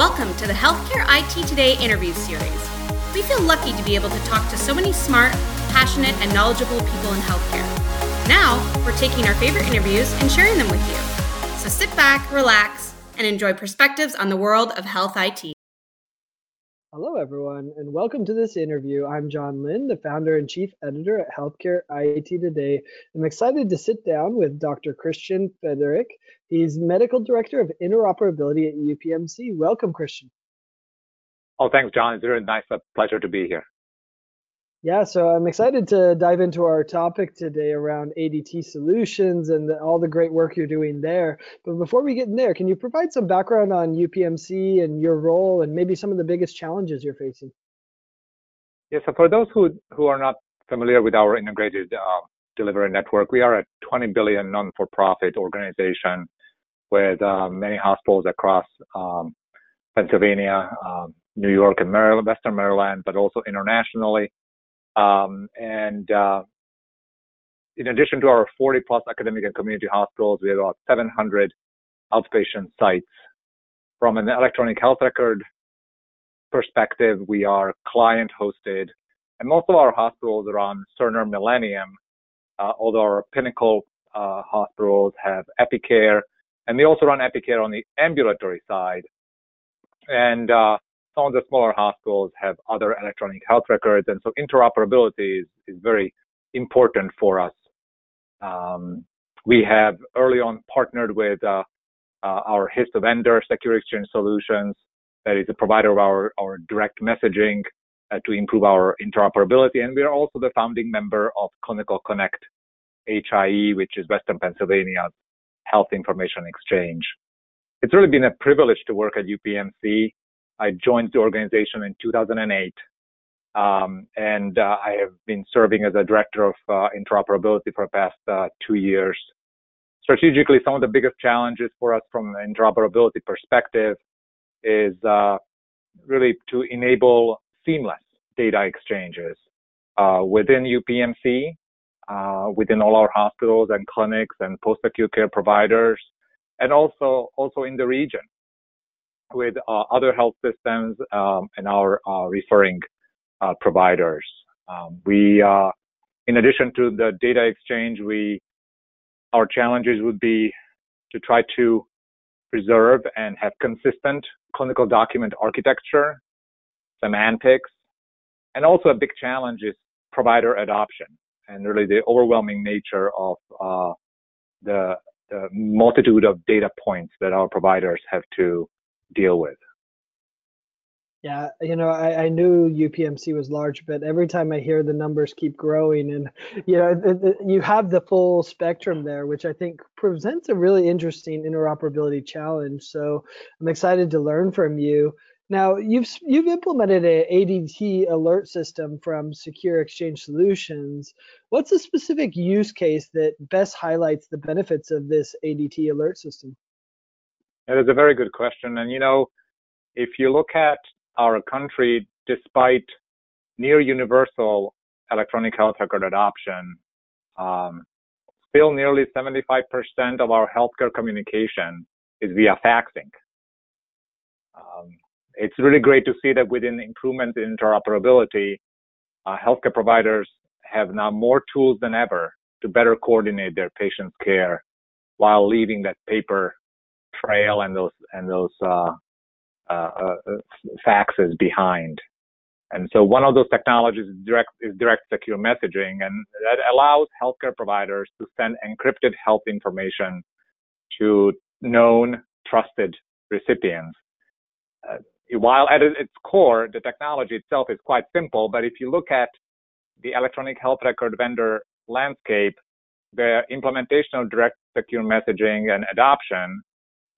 Welcome to the Healthcare IT Today interview series. We feel lucky to be able to talk to so many smart, passionate, and knowledgeable people in healthcare. Now, we're taking our favorite interviews and sharing them with you. So sit back, relax, and enjoy perspectives on the world of health IT. Hello, everyone, and welcome to this interview. I'm John Lynn, the founder and chief editor at Healthcare IT Today. I'm excited to sit down with Dr. Christian Feterik. He's medical director of interoperability at UPMC. Welcome, Christian. Oh, thanks, John. It's very nice, a pleasure to be here. Yeah, so I'm excited to dive into our topic today around ADT solutions and the, all the great work you're doing there. But before we get in there, can you provide some background on UPMC and your role and maybe some of the biggest challenges you're facing? Yeah, so for those who who are not familiar with our integrated uh, delivery network, we are a 20 billion non-for-profit organization with uh, many hospitals across um, Pennsylvania, um, New York, and Maryland, Western Maryland, but also internationally. Um, and uh, in addition to our 40 plus academic and community hospitals, we have about 700 outpatient sites. From an electronic health record perspective, we are client hosted, and most of our hospitals are on Cerner Millennium, uh, although our Pinnacle uh, hospitals have EpicCare, and they also run EpicCare on the ambulatory side. And uh, some of the smaller hospitals have other electronic health records, and so interoperability is, is very important for us. Um, we have early on partnered with uh, uh, our HISP vendor, Secure Exchange Solutions, that is a provider of our, our direct messaging uh, to improve our interoperability. And we are also the founding member of Clinical Connect HIE, which is Western Pennsylvania's health information exchange. It's really been a privilege to work at UPMC. I joined the organization in 2008. Um, and uh, I have been serving as a director of uh, interoperability for the past uh, two years. Strategically, some of the biggest challenges for us from an interoperability perspective is uh, really to enable seamless data exchanges uh, within UPMC, within all our hospitals and clinics and post-acute care providers, and also also in the region with uh, other health systems um, and our uh, referring uh, providers. Um, we, uh, in addition to the data exchange, we our challenges would be to try to preserve and have consistent clinical document architecture, semantics, and also a big challenge is provider adoption and really the overwhelming nature of uh, the, the multitude of data points that our providers have to deal with. Yeah, you know, I, I knew UPMC was large, but every time I hear the numbers keep growing, and you know, you have the full spectrum there, which I think presents a really interesting interoperability challenge. So I'm excited to learn from you. Now, you've you've implemented a ADT alert system from Secure Exchange Solutions. What's a specific use case that best highlights the benefits of this ADT alert system? That is a very good question. And you know, if you look at our country, despite near universal electronic health record adoption, um, still nearly 75% of our healthcare communication is via faxing. Um, it's really great to see that within improvement in interoperability, uh, healthcare providers have now more tools than ever to better coordinate their patients' care while leaving that paper trail and those and those uh, uh, uh, faxes behind. And so one of those technologies is direct is direct secure messaging, and that allows healthcare providers to send encrypted health information to known trusted recipients. Uh, while at its core, the technology itself is quite simple, but if you look at the electronic health record vendor landscape, the implementation of direct secure messaging and adoption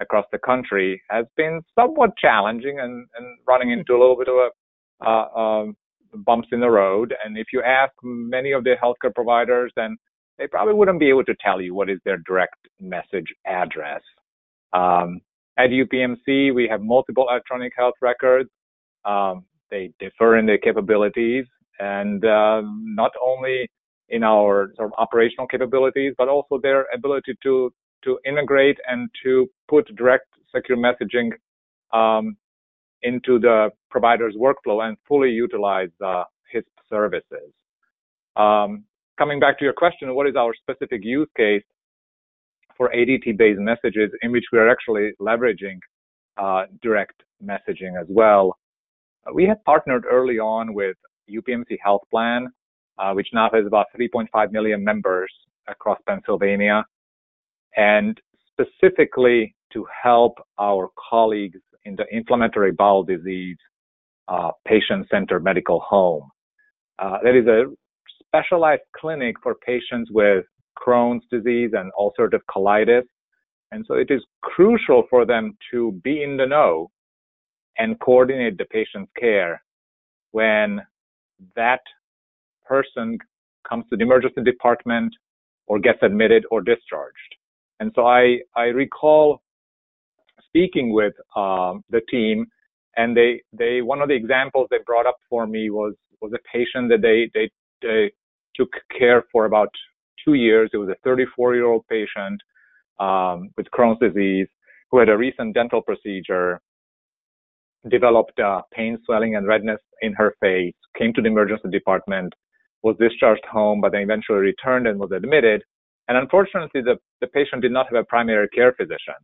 across the country has been somewhat challenging and, and running into a little bit of a uh, um, bumps in the road. And if you ask many of the healthcare providers, then they probably wouldn't be able to tell you what is their direct message address. Um, at UPMC, we have multiple electronic health records. Um, they differ in their capabilities and uh, not only in our sort of operational capabilities, but also their ability to to integrate and to put direct secure messaging um, into the provider's workflow and fully utilize uh, his services. Um, coming back to your question, what is our specific use case for ADT-based messages in which we are actually leveraging uh, direct messaging as well? We had partnered early on with UPMC Health Plan, uh, which now has about 3.5 million members across Pennsylvania, and specifically to help our colleagues in the inflammatory bowel disease uh, patient-centered medical home. Uh, that is a specialized clinic for patients with Crohn's disease and ulcerative colitis. And so it is crucial for them to be in the know and coordinate the patient's care when that person comes to the emergency department or gets admitted or discharged. And so I, I recall speaking with um, the team, and they, they one of the examples they brought up for me was was a patient that they they, they took care for about two years. It was a 34 year old patient um, with Crohn's disease who had a recent dental procedure, developed uh, pain, swelling, and redness in her face, came to the emergency department, was discharged home, but then eventually returned and was admitted. And unfortunately, the, the patient did not have a primary care physician.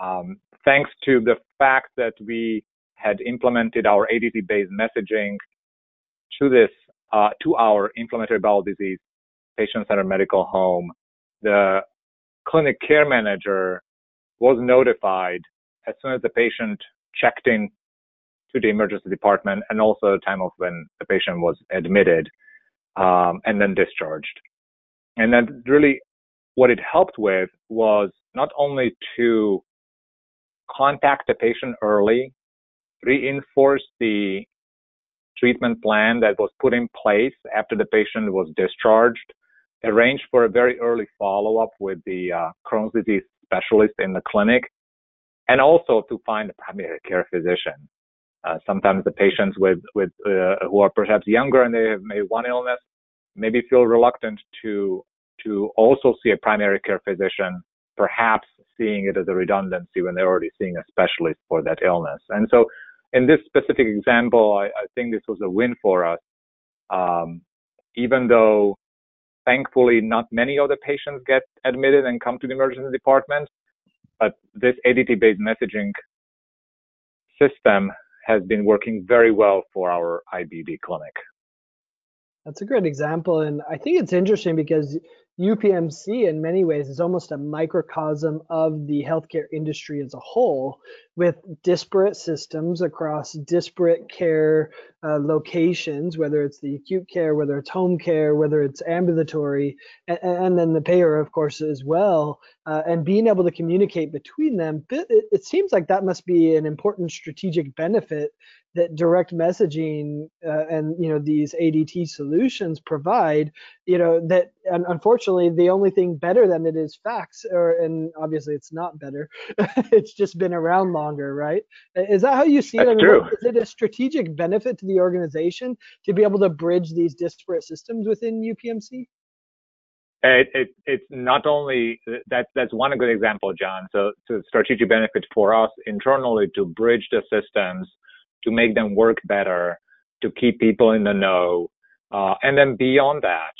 Um, thanks to the fact that we had implemented our ADT-based messaging to this, uh, to our inflammatory bowel disease patient-centered medical home, the clinic care manager was notified as soon as the patient checked in to the emergency department and also the time of when the patient was admitted um, and then discharged. And then really what it helped with was not only to contact the patient early, reinforce the treatment plan that was put in place after the patient was discharged, arrange for a very early follow-up with the uh, Crohn's disease specialist in the clinic, and also to find a primary care physician. Uh, sometimes the patients with with uh, who are perhaps younger and they have maybe one illness maybe feel reluctant to to also see a primary care physician, perhaps seeing it as a redundancy when they're already seeing a specialist for that illness. And so, in this specific example, I, I think this was a win for us. Um, even though thankfully not many of the patients get admitted and come to the emergency department, but this ADT-based messaging system has been working very well for our IBD clinic. That's a great example. And I think it's interesting because UPMC, in many ways, is almost a microcosm of the healthcare industry as a whole, with disparate systems across disparate care uh, locations, whether it's the acute care, whether it's home care, whether it's ambulatory, and, and then the payer, of course, as well. Uh, and being able to communicate between them, it, it seems like that must be an important strategic benefit that direct messaging uh, and you know these ADT solutions provide. You know that unfortunately the only thing better than it is fax, or and obviously it's not better. it's just been around longer, right? Is that how you see That's it? I mean, true. Is it a strategic benefit to the organization to be able to bridge these disparate systems within UPMC? It, it, it's not only that that's one good example, John. So, so strategic benefit for us internally to bridge the systems to make them work better, to keep people in the know, uh, and then beyond that,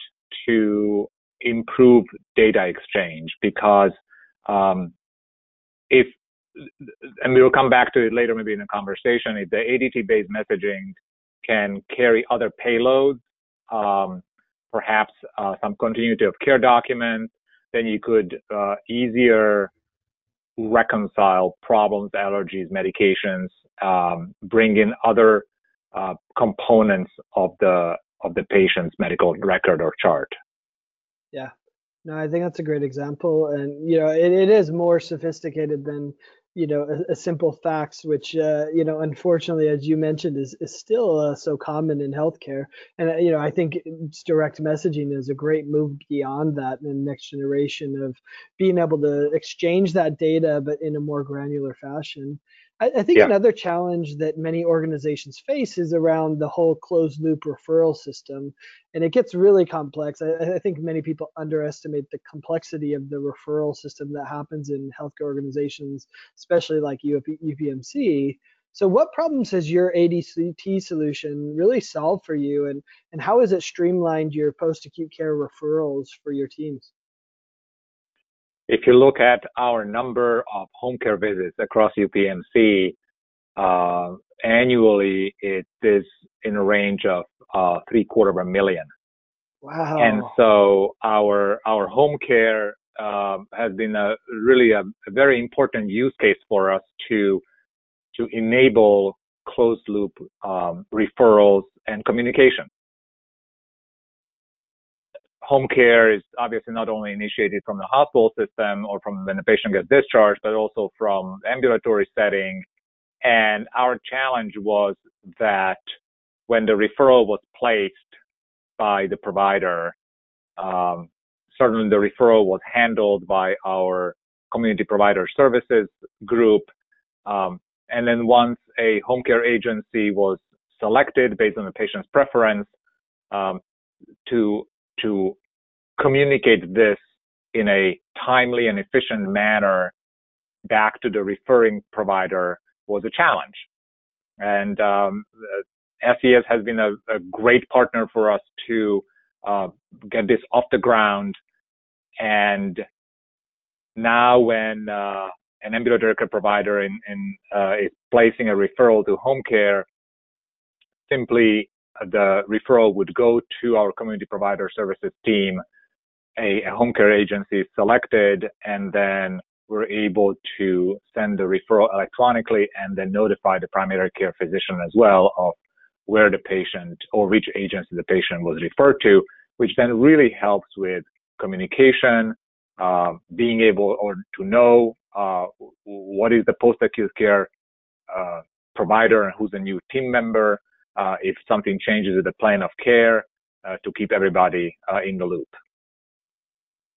to improve data exchange because um, if and we will come back to it later maybe in a conversation if the ADT based messaging can carry other payloads um, perhaps uh, some continuity of care documents then you could uh, easier reconcile problems, allergies, medications, um, bring in other uh, components of the of the patient's medical record or chart. No, I think that's a great example, and you know, it, it is more sophisticated than you know a, a simple fax, which uh, you know, unfortunately, as you mentioned, is is still uh, so common in healthcare. And uh, you know, I think direct messaging is a great move beyond that in the next generation of being able to exchange that data, but in a more granular fashion. I, I think yeah. another challenge that many organizations face is around the whole closed loop referral system. And it gets really complex. I, I think many people underestimate the complexity of the referral system that happens in healthcare organizations, especially like UP, UPMC. So, what problems has your ADCT solution really solved for you, and, and how has it streamlined your post acute care referrals for your teams? If you look at our number of home care visits across UPMC, uh, annually it is in a range of uh, three quarter of a million. Wow. And so our our home care uh, has been a really a, a, very important use case for us to to enable closed loop um, referrals and communication. Home care is obviously not only initiated from the hospital system or from when the patient gets discharged, but also from ambulatory setting. And our challenge was that when the referral was placed by the provider, um, certainly the referral was handled by our community provider services group. Um, and then once a home care agency was selected based on the patient's preference, um, to to communicate this in a timely and efficient manner back to the referring provider was a challenge. And um, SES has been a, a, great partner for us to uh, get this off the ground. And now, when uh, an ambulatory care provider in, in, uh, is placing a referral to home care, simply uh, the referral would go to our community provider services team. A, a home care agency selected, and then we're able to send the referral electronically and then notify the primary care physician as well of where the patient or which agency the patient was referred to, which then really helps with communication, uh, being able or to know uh, what is the post-acute care uh, provider and who's a new team member, uh, if something changes with the plan of care, uh, to keep everybody uh, in the loop.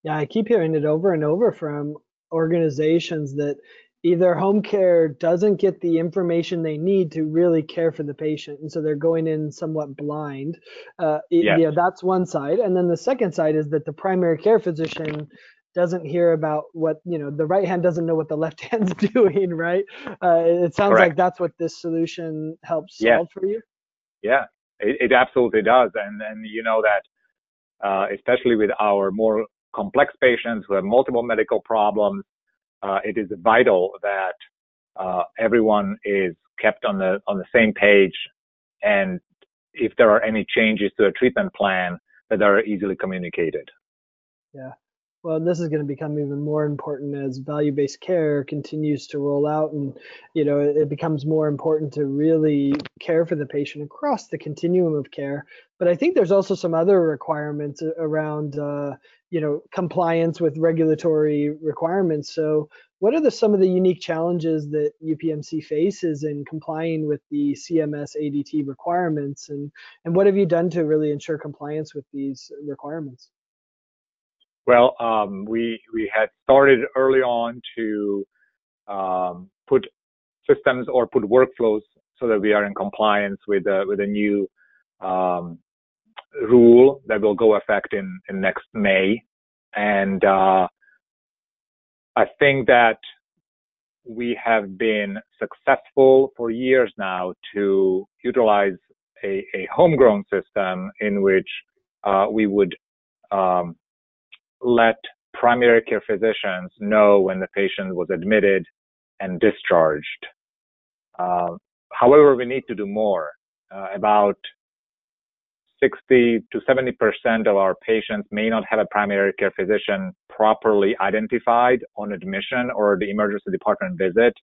Yeah, I keep hearing it over and over from organizations that either home care doesn't get the information they need to really care for the patient and so they're going in somewhat blind uh, yes. yeah that's one side and then the second side is that the primary care physician doesn't hear about what you know the right hand doesn't know what the left hand's doing right uh, it sounds Correct. like that's what this solution helps yes. solve for you yeah it, it absolutely does and and you know that uh, especially with our more complex patients who have multiple medical problems uh, it is vital that uh, everyone is kept on the on the same page, and if there are any changes to a treatment plan, that are easily communicated. Yeah. Well, this is going to become even more important as value-based care continues to roll out, and you know it, becomes more important to really care for the patient across the continuum of care. But I think there's also some other requirements around, uh, you know, compliance with regulatory requirements. So, what are the some of the unique challenges that UPMC faces in complying with the CMS ADT requirements, and and what have you done to really ensure compliance with these requirements? Well, um, we we had started early on to um, put systems or put workflows so that we are in compliance with a, with a new um, rule that will go effect in, in next May, and uh, I think that we have been successful for years now to utilize a, a homegrown system in which uh, we would um, let primary care physicians know when the patient was admitted and discharged. Uh, however, we need to do more. Uh, about 60 to 70 percent of our patients may not have a primary care physician properly identified on admission or the emergency department visit,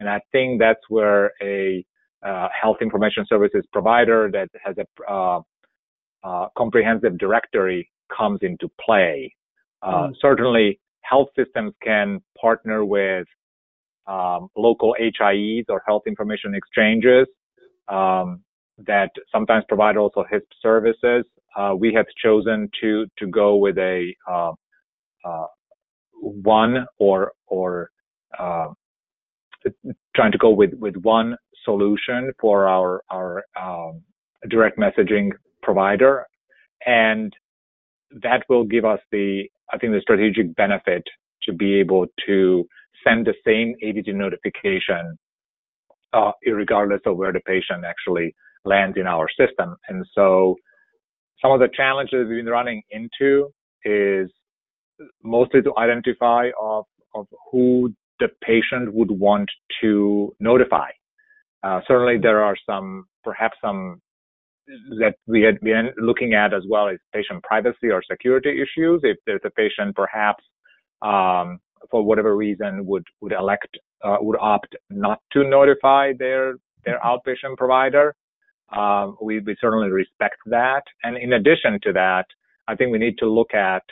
and I think that's where a uh, health information services provider that has a uh, uh, comprehensive directory comes into play. Uh, mm. Certainly, health systems can partner with um, local HIEs or health information exchanges um, that sometimes provide also HISP services. Uh, we have chosen to to go with a uh, uh one or or uh, trying to go with with one solution for our our um, direct messaging provider, and that will give us the I think the strategic benefit to be able to send the same ADT notification uh, regardless of where the patient actually lands in our system. And so some of the challenges we've been running into is mostly to identify of, of who the patient would want to notify. Uh, certainly there are some, perhaps some that we had been looking at as well as patient privacy or security issues. If there's a patient perhaps um, for whatever reason would would elect uh, would opt not to notify their their outpatient provider, um, we, we certainly respect that. And in addition to that, I think we need to look at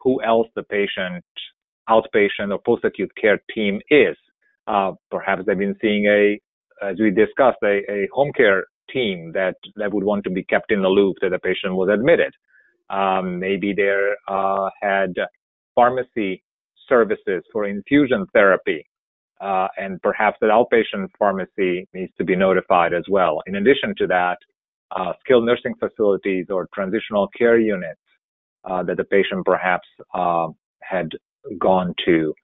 who else the patient outpatient or post-acute care team is. Uh, perhaps they've been seeing a, as we discussed, a, a home care team that, that would want to be kept in the loop that the patient was admitted. Um, maybe they uh, had pharmacy services for infusion therapy, uh, and perhaps that outpatient pharmacy needs to be notified as well. In addition to that, uh, skilled nursing facilities or transitional care units uh, that the patient perhaps uh, had gone to,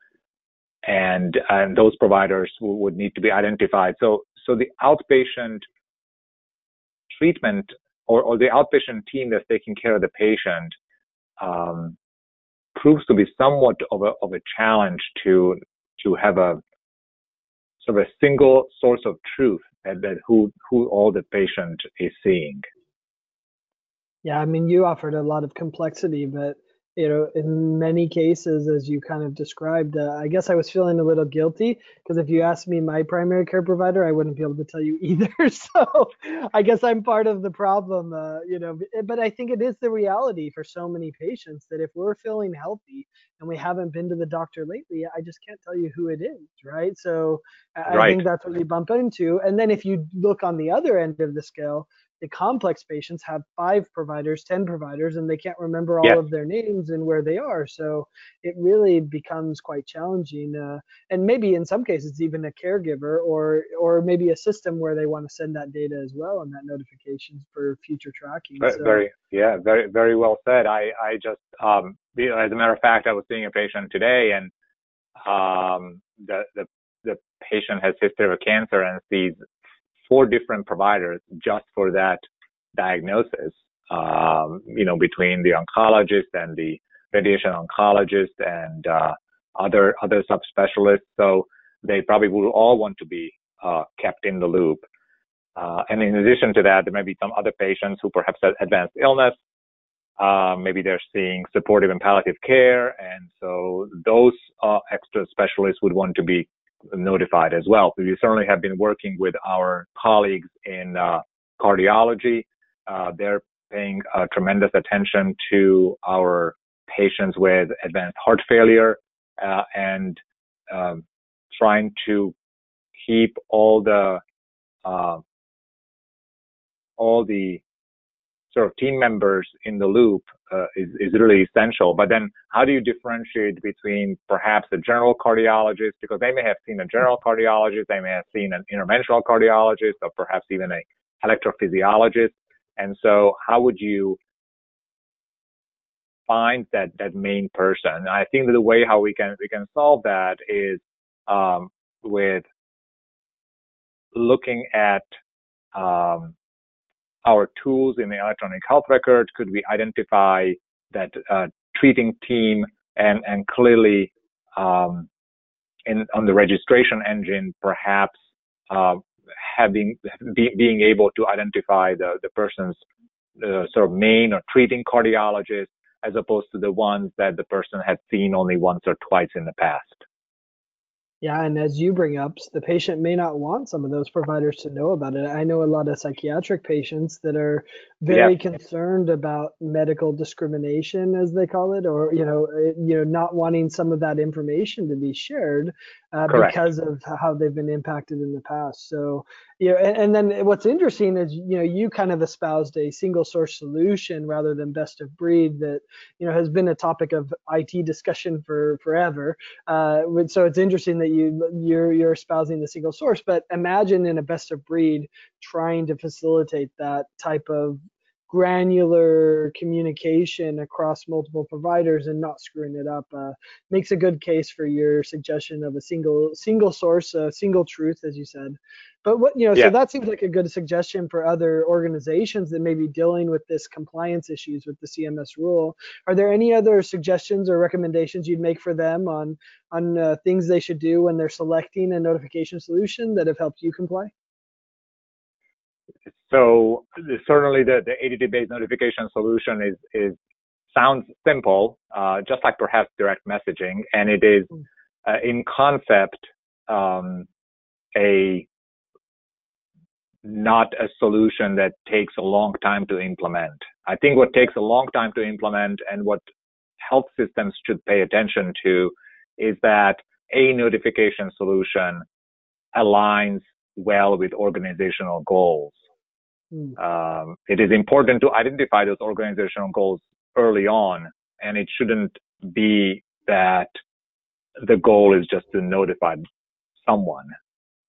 and and those providers would need to be identified. So so the outpatient treatment or, or the outpatient team that's taking care of the patient um, proves to be somewhat of a, of a challenge to to have a sort of a single source of truth that, that who who all the patient is seeing. Yeah, I mean, you offered a lot of complexity, but you know, in many cases, as you kind of described, uh, I guess I was feeling a little guilty because if you asked me my primary care provider, I wouldn't be able to tell you either. so I guess I'm part of the problem, uh, you know. But I think it is the reality for so many patients that if we're feeling healthy and we haven't been to the doctor lately, I just can't tell you who it is, right? So I right. think that's what we bump into. And then if you look on the other end of the scale, the complex patients have five providers, 10 providers, and they can't remember all yeah. of their names and where they are. So it really becomes quite challenging. Uh, and maybe in some cases, even a caregiver or, or maybe a system where they want to send that data as well and that notifications for future tracking. Very, so, very yeah, very, very well said. I, I just, um, as a matter of fact, I was seeing a patient today and um, the, the, the patient has history of cancer and sees four different providers just for that diagnosis. Um, you know, between the oncologist and the radiation oncologist and uh, other other subspecialists. So they probably will all want to be uh, kept in the loop. Uh, and in addition to that, there may be some other patients who perhaps have advanced illness. Uh, maybe they're seeing supportive and palliative care, and so those uh, extra specialists would want to be notified as well. We certainly have been working with our colleagues in uh, cardiology. Uh, they're paying uh, tremendous attention to our patients with advanced heart failure uh, and um, trying to keep all the uh, all the sort of team members in the loop uh, is, is really essential. But then how do you differentiate between perhaps a general cardiologist, because they may have seen a general cardiologist, they may have seen an interventional cardiologist, or perhaps even a electrophysiologist. And so how would you find that, that main person? I think that the way how we can, we can solve that is um, with looking at um, our tools in the electronic health record? Could we identify that uh, treating team and, and clearly um, in, on the registration engine, perhaps uh, having be, being able to identify the, the person's uh, sort of main or treating cardiologist as opposed to the ones that the person had seen only once or twice in the past. Yeah, and as you bring up, the patient may not want some of those providers to know about it. I know a lot of psychiatric patients that are very yeah. concerned about medical discrimination, as they call it, or you know, eh, you know, not wanting some of that information to be shared uh, because of how they've been impacted in the past. So, you know, and, and, then what's interesting is, you know, you kind of espoused a single source solution rather than best of breed that, you know, has been a topic of IT discussion for forever. Uh, so it's interesting that you you're you're espousing the single source, but imagine in a best of breed trying to facilitate that type of granular communication across multiple providers and not screwing it up uh, makes a good case for your suggestion of a single single source, a single truth, as you said. But what you know, yeah. so that seems like a good suggestion for other organizations that may be dealing with this compliance issues with the CMS rule. Are there any other suggestions or recommendations you'd make for them on on uh, things they should do when they're selecting a notification solution that have helped you comply? So certainly the, the ADT-based notification solution is, is sounds simple, uh, just like perhaps direct messaging, and it is hmm. uh, in concept um, a not a solution that takes a long time to implement. I think what takes a long time to implement and what health systems should pay attention to is that a notification solution aligns well with organizational goals. Mm. Um, it is important to identify those organizational goals early on, and it shouldn't be that the goal is just to notify someone.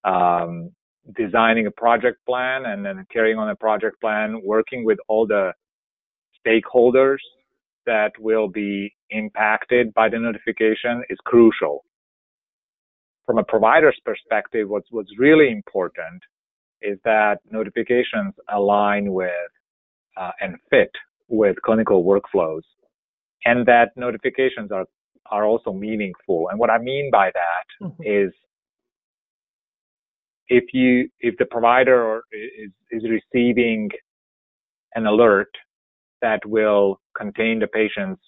Um, designing a project plan and then carrying on a project plan, working with all the stakeholders that will be impacted by the notification is crucial. From a provider's perspective, what's, what's really important is that notifications align with uh, and fit with clinical workflows and that notifications are, are also meaningful. And what I mean by that mm-hmm. is if you if the provider is is receiving an alert that will contain the patient's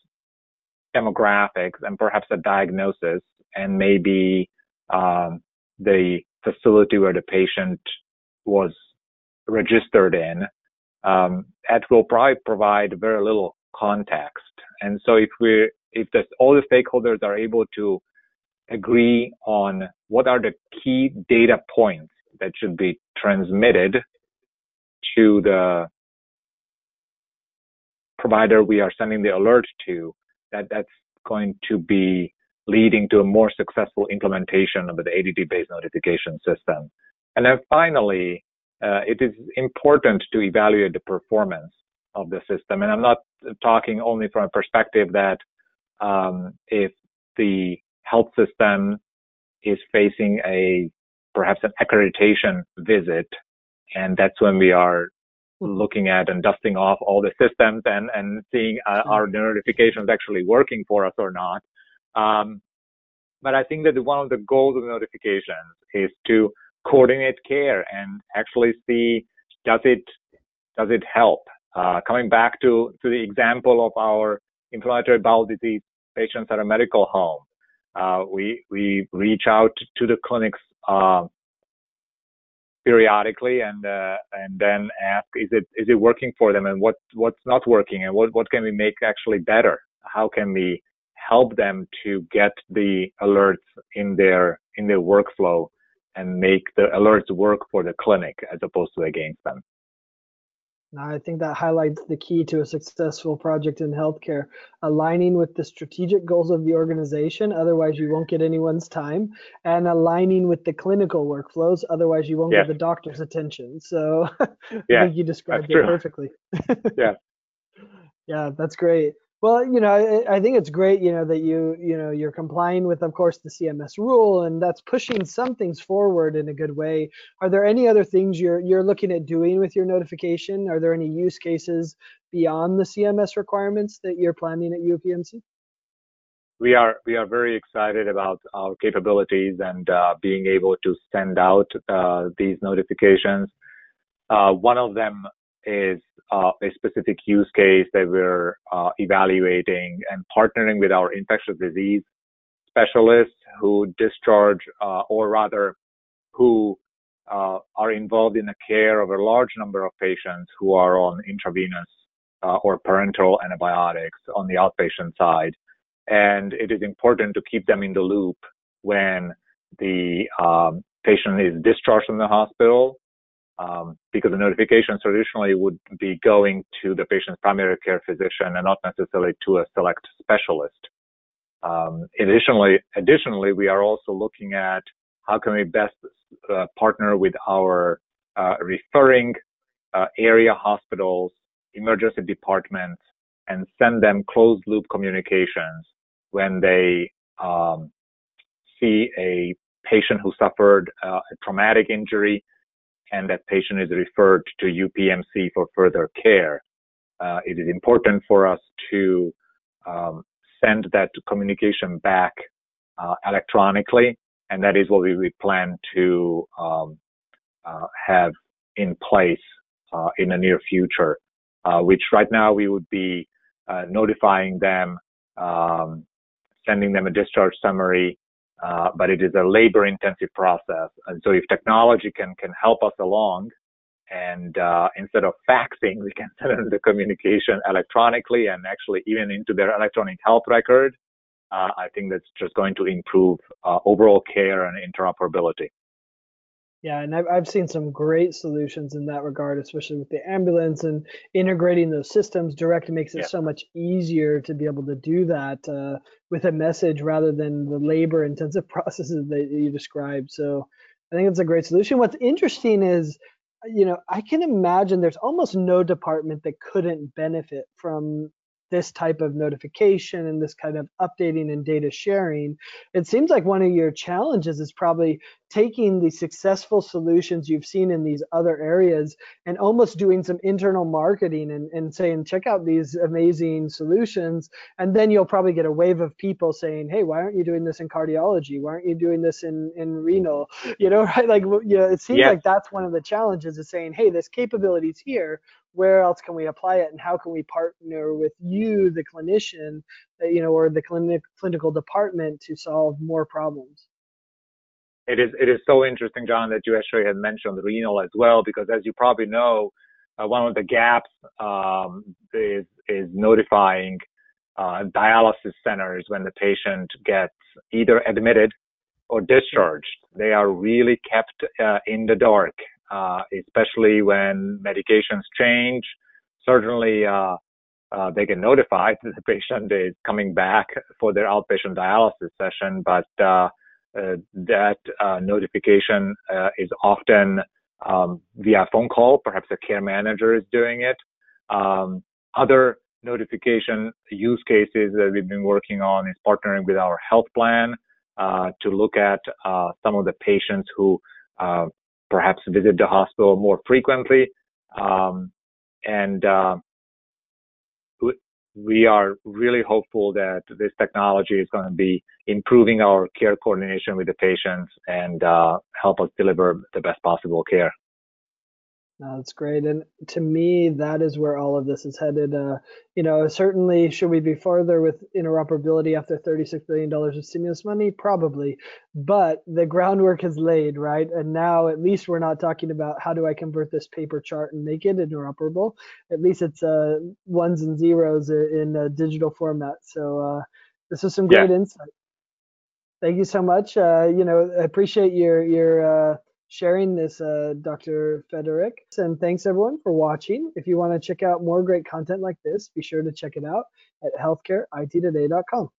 demographics and perhaps a diagnosis and maybe um, the facility where the patient was registered in, um, that will probably provide very little context. And so if we if the, all the stakeholders are able to agree on what are the key data points that should be transmitted to the provider we are sending the alert to, that that's going to be leading to a more successful implementation of the ADT-based notification system. And then finally, uh, it is important to evaluate the performance of the system. And I'm not talking only from a perspective that um, if the health system is facing a perhaps an accreditation visit, and that's when we are looking at and dusting off all the systems and and seeing uh, our notifications actually working for us or not. Um, but I think that one of the goals of notifications is to coordinate care and actually see does it does it help. Uh, coming back to to the example of our inflammatory bowel disease patients at a medical home, uh, we we reach out to the clinics uh, periodically and uh, and then ask is it is it working for them and what what's not working and what what can we make actually better how can we help them to get the alerts in their in their workflow and make the alerts work for the clinic as opposed to against them I think that highlights the key to a successful project in healthcare, aligning with the strategic goals of the organization, otherwise you won't get anyone's time, and aligning with the clinical workflows, otherwise you won't get the doctor's attention. So yeah, I think you described it perfectly. yeah. Yeah, that's great. Well, you know, I, think it's great, you know, that you, you know, you're complying with, of course, the CMS rule, and that's pushing some things forward in a good way. Are there any other things you're you're looking at doing with your notification? Are there any use cases beyond the CMS requirements that you're planning at UPMC? We are we are very excited about our capabilities and uh, being able to send out uh, these notifications. Uh, one of them is uh, a specific use case that we're uh, evaluating and partnering with our infectious disease specialists who discharge, uh, or rather, who uh, are involved in the care of a large number of patients who are on intravenous uh, or parenteral antibiotics on the outpatient side. And it is important to keep them in the loop when the um, patient is discharged from the hospital um, because the notifications traditionally would be going to the patient's primary care physician and not necessarily to a select specialist. Um, additionally, additionally, we are also looking at how can we best uh, partner with our uh, referring uh, area hospitals emergency departments and send them closed loop communications when they um, see a patient who suffered uh, a traumatic injury and that patient is referred to UPMC for further care. Uh, it is important for us to um, send that communication back uh, electronically, and that is what we, we plan to um, uh, have in place uh, in the near future, uh, which right now we would be uh, notifying them, um, sending them a discharge summary, uh, but it is a labor intensive process. And so if technology can, can help us along and uh, instead of faxing, we can send the communication electronically and actually even into their electronic health record, uh, I think that's just going to improve uh, overall care and interoperability. Yeah, and I've, I've seen some great solutions in that regard, especially with the ambulance and integrating those systems direct makes it yeah. so much easier to be able to do that uh, with a message rather than the labor intensive processes that you described. So I think it's a great solution. What's interesting is, you know, I can imagine there's almost no department that couldn't benefit from this type of notification and this kind of updating and data sharing. It seems like one of your challenges is probably taking the successful solutions you've seen in these other areas and almost doing some internal marketing and, and saying, check out these amazing solutions. And then you'll probably get a wave of people saying, hey, why aren't you doing this in cardiology? Why aren't you doing this in, in renal? You know, right? Like, you know, it seems yeah. like that's one of the challenges is saying, hey, this capability is here where else can we apply it and how can we partner with you the clinician you know or the clinic clinical department to solve more problems it is it is so interesting john that you actually had mentioned renal as well because as you probably know uh, one of the gaps um, is is notifying uh, dialysis centers when the patient gets either admitted or discharged. They are really kept uh, in the dark uh, especially when medications change. Certainly, uh, uh, they get notified that the patient is coming back for their outpatient dialysis session, but uh, uh, that uh, notification is often um, via phone call. Perhaps a care manager is doing it. Um, other notification use cases that we've been working on is partnering with our health plan to look at some of the patients who perhaps visit the hospital more frequently. Um, and uh, we are really hopeful that this technology is going to be improving our care coordination with the patients and uh, help us deliver the best possible care. No, that's great. And to me, that is where all of this is headed. Uh, you know, certainly, should we be farther with interoperability after $36 billion of stimulus money? Probably. But the groundwork is laid, right? And now at least we're not talking about how do I convert this paper chart and make it interoperable. At least it's uh, ones and zeros in a digital format. So uh, this is some great yeah. insight. Thank you so much. Uh, you know, I appreciate your, your, uh, sharing this, uh, Dr. Feterik. And thanks everyone for watching. If you want to check out more great content like this, be sure to check it out at healthcareittoday.com.